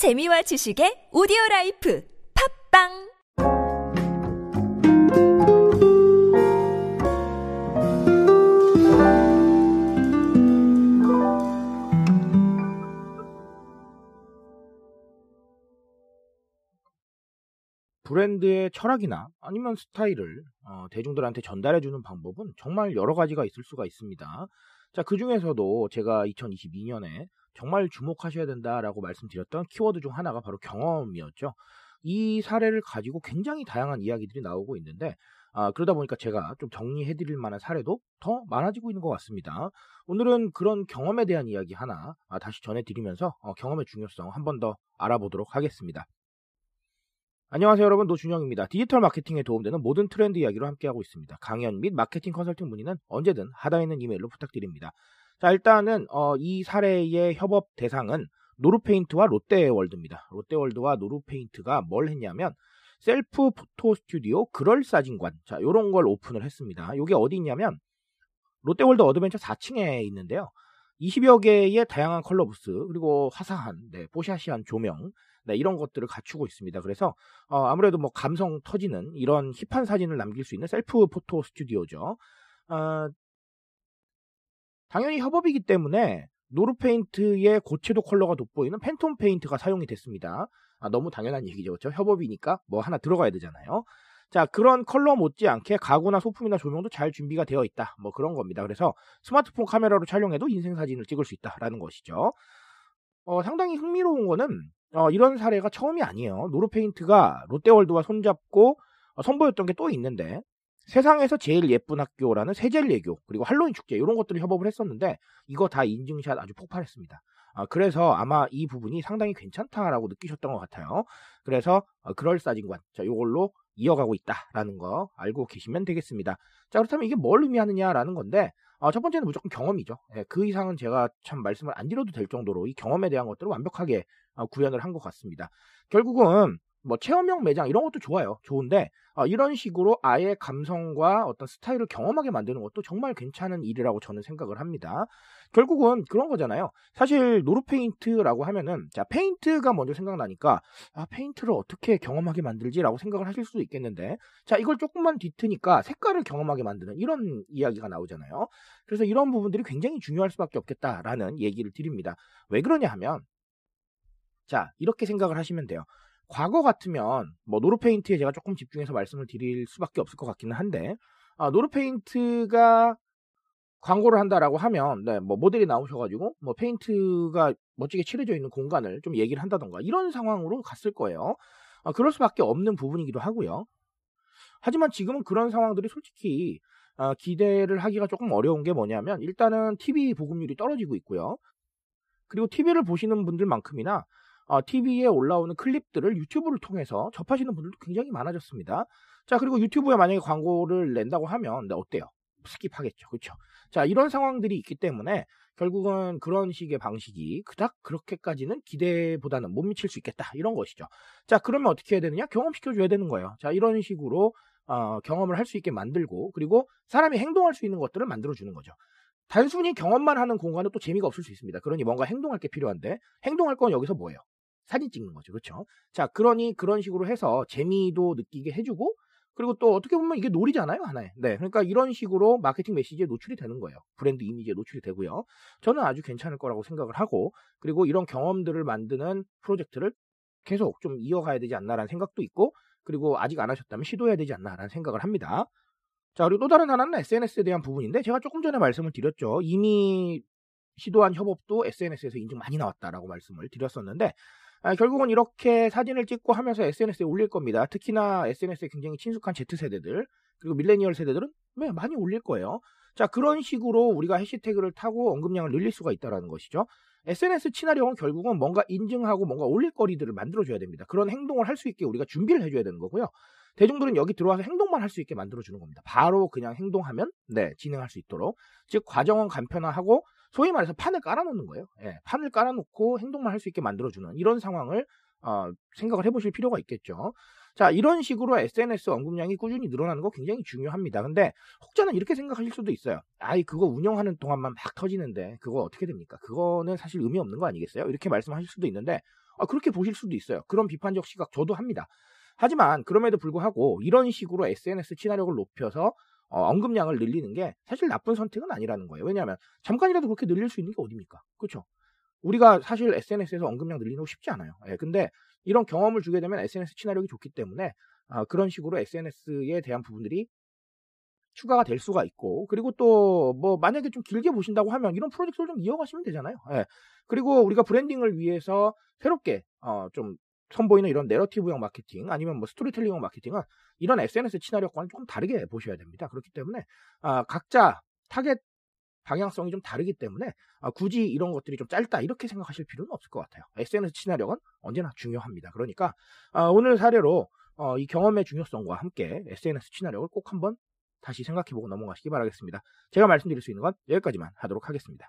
재미와 지식의 오디오 life 팟빵 브랜드의 철학이나 아니면 스타일을 어, 대중들한테 전달해주는 방법은 정말 여러 가지가 있을 수가 있습니다. 자, 그 중에서도 제가 2022년에 정말 주목하셔야 된다라고 말씀드렸던 키워드 중 하나가 바로 경험이었죠. 이 사례를 가지고 굉장히 다양한 이야기들이 나오고 있는데, 아, 그러다 보니까 제가 좀 정리해드릴 만한 사례도 더 많아지고 있는 것 같습니다. 오늘은 그런 경험에 대한 이야기 하나 아, 다시 전해드리면서 어, 경험의 중요성 한 번 더 알아보도록 하겠습니다. 안녕하세요 여러분 노준영입니다. 디지털 마케팅에 도움되는 모든 트렌드 이야기로 함께하고 있습니다. 강연 및 마케팅 컨설팅 문의는 언제든 하단에 있는 이메일로 부탁드립니다. 자 일단은 어, 이 사례의 협업 대상은 노루페인트와 롯데월드입니다. 롯데월드와 노루페인트가 뭘 했냐면 self photo 스튜디오 그럴싸진관 자 요런 걸 오픈을 했습니다. 요게 어디 있냐면 롯데월드 어드벤처 4층에 있는데요. 20여 개의 다양한 컬러 부스 그리고 화사한 네, 뽀샤시한 조명 네, 이런 것들을 갖추고 있습니다. 그래서 어, 아무래도 뭐 감성 터지는 이런 hip한 사진을 남길 수 있는 self photo 스튜디오죠. 어, 당연히 협업이기 때문에 노루페인트의 고채도 컬러가 돋보이는 팬톤 페인트가 사용이 됐습니다. 아, 너무 당연한 얘기죠. 그렇죠? 협업이니까 뭐 하나 들어가야 되잖아요. 자, 그런 컬러 못지않게 가구나 소품이나 조명도 잘 준비가 되어 있다. 뭐 그런 겁니다. 그래서 스마트폰 카메라로 촬영해도 인생 사진을 찍을 수 있다라는 것이죠. 어, 상당히 흥미로운 거는 어, 이런 사례가 처음이 아니에요. 노루페인트가 롯데월드와 손잡고 어, 선보였던 게 또 있는데 세상에서 제일 예쁜 학교라는 세젤예교 그리고 할로윈 축제 이런 것들을 협업을 했었는데 이거 다 인증샷 아주 폭발했습니다. 아, 그래서 아마 이 부분이 상당히 괜찮다라고 느끼셨던 것 같아요. 그래서 어, 그럴싸진관 자 요걸로 이어가고 있다라는 거 알고 계시면 되겠습니다. 자 그렇다면 이게 뭘 의미하느냐라는 건데 어, 첫 번째는 무조건 경험이죠. 예, 그 이상은 제가 참 말씀을 안 드려도 될 정도로 이 경험에 대한 것들을 완벽하게 어, 구현을 한 것 같습니다. 결국은 뭐 체험형 매장 이런 것도 좋아요. 좋은데 어, 이런 식으로 아예 감성과 어떤 스타일을 경험하게 만드는 것도 정말 괜찮은 일이라고 저는 생각을 합니다. 결국은 그런 거잖아요. 사실 노루페인트라고 하면은 자 페인트가 먼저 생각나니까 아 페인트를 어떻게 경험하게 만들지라고 생각을 하실 수도 있겠는데 자 이걸 조금만 뒤트니까 색깔을 경험하게 만드는 이런 이야기가 나오잖아요. 그래서 이런 부분들이 굉장히 중요할 수밖에 없겠다라는 얘기를 드립니다. 왜 그러냐 하면 자 이렇게 생각을 하시면 돼요. 과거 같으면 뭐 노루페인트에 제가 조금 집중해서 말씀을 드릴 수밖에 없을 것 같기는 한데 아, 노루페인트가 광고를 한다라고 하면 네, 뭐 모델이 나오셔가지고 뭐 페인트가 멋지게 칠해져 있는 공간을 좀 얘기를 한다던가 이런 상황으로 갔을 거예요. 아, 그럴 수밖에 없는 부분이기도 하고요. 하지만 지금은 그런 상황들이 솔직히 아, 기대를 하기가 조금 어려운 게 뭐냐면 일단은 TV 보급률이 떨어지고 있고요. 그리고 TV를 보시는 분들만큼이나 어, TV에 올라오는 클립들을 유튜브를 통해서 접하시는 분들도 굉장히 많아졌습니다. 자, 그리고 유튜브에 만약에 광고를 낸다고 하면 네, 어때요? 스킵하겠죠. 그렇죠? 자, 이런 상황들이 있기 때문에 결국은 그런 식의 방식이 그닥 그렇게까지는 기대보다는 못 미칠 수 있겠다. 이런 것이죠. 자, 그러면 어떻게 해야 되느냐? 경험시켜 줘야 되는 거예요. 자, 이런 식으로 어, 경험을 할 수 있게 만들고 그리고 사람이 행동할 수 있는 것들을 만들어 주는 거죠. 단순히 경험만 하는 공간은 또 재미가 없을 수 있습니다. 그러니 뭔가 행동할 게 필요한데 행동할 건 여기서 뭐예요? 사진 찍는 거죠. 그렇죠? 자, 그러니 그런 식으로 해서 재미도 느끼게 해주고 그리고 또 어떻게 보면 이게 놀이잖아요, 하나에. 네. 그러니까 이런 식으로 마케팅 메시지에 노출이 되는 거예요. 브랜드 이미지에 노출이 되고요. 저는 아주 괜찮을 거라고 생각을 하고 그리고 이런 경험들을 만드는 프로젝트를 계속 좀 이어가야 되지 않나라는 생각도 있고 그리고 아직 안 하셨다면 시도해야 되지 않나라는 생각을 합니다. 자, 그리고 또 다른 하나는 SNS에 대한 부분인데 제가 조금 전에 말씀을 드렸죠. 이미 시도한 협업도 SNS에서 인증 많이 나왔다라고 말씀을 드렸었는데 아, 결국은 이렇게 사진을 찍고 하면서 SNS에 올릴 겁니다. 특히나 SNS에 굉장히 친숙한 Z세대들, 그리고 밀레니얼 세대들은 네, 많이 올릴 거예요. 자, 그런 식으로 우리가 해시태그를 타고 언급량을 늘릴 수가 있다는 것이죠. SNS 친화력은 결국은 뭔가 인증하고 뭔가 올릴 거리들을 만들어줘야 됩니다. 그런 행동을 할 수 있게 우리가 준비를 해줘야 되는 거고요. 대중들은 여기 들어와서 행동만 할 수 있게 만들어주는 겁니다. 바로 그냥 행동하면, 네, 진행할 수 있도록. 즉, 과정은 간편화하고 소위 말해서 판을 깔아놓는 거예요. 예, 판을 깔아놓고 행동만 할 수 있게 만들어주는 이런 상황을 어, 생각을 해보실 필요가 있겠죠. 자, 이런 식으로 SNS 언급량이 꾸준히 늘어나는 거 굉장히 중요합니다. 근데 혹자는 이렇게 생각하실 수도 있어요. 아이, 그거 운영하는 동안만 막 터지는데 그거 어떻게 됩니까? 그거는 사실 의미 없는 거 아니겠어요? 이렇게 말씀하실 수도 있는데 아, 그렇게 보실 수도 있어요. 그런 비판적 시각 저도 합니다. 하지만 그럼에도 불구하고 이런 식으로 SNS 친화력을 높여서 어, 언급량을 늘리는 게 사실 나쁜 선택은 아니라는 거예요. 왜냐하면 잠깐이라도 그렇게 늘릴 수 있는 게 어딥니까? 그렇죠? 우리가 사실 SNS에서 언급량 늘리는 거 쉽지 않아요. 예, 근데 이런 경험을 주게 되면 SNS 친화력이 좋기 때문에 아, 그런 식으로 SNS에 대한 부분들이 추가가 될 수가 있고 그리고 또 뭐 만약에 좀 길게 보신다고 하면 이런 프로젝트를 좀 이어가시면 되잖아요. 예. 그리고 우리가 브랜딩을 위해서 새롭게 어, 좀 선보이는 이런 내러티브형 마케팅 아니면 뭐 스토리텔링형 마케팅은 이런 SNS 친화력과는 조금 다르게 보셔야 됩니다. 그렇기 때문에 아, 각자 타겟 방향성이 좀 다르기 때문에 아, 굳이 이런 것들이 좀 짧다 이렇게 생각하실 필요는 없을 것 같아요. SNS 친화력은 언제나 중요합니다. 그러니까 아, 오늘 사례로 어, 이 경험의 중요성과 함께 SNS 친화력을 꼭 한번 다시 생각해보고 넘어가시기 바라겠습니다. 제가 말씀드릴 수 있는 건 여기까지만 하도록 하겠습니다.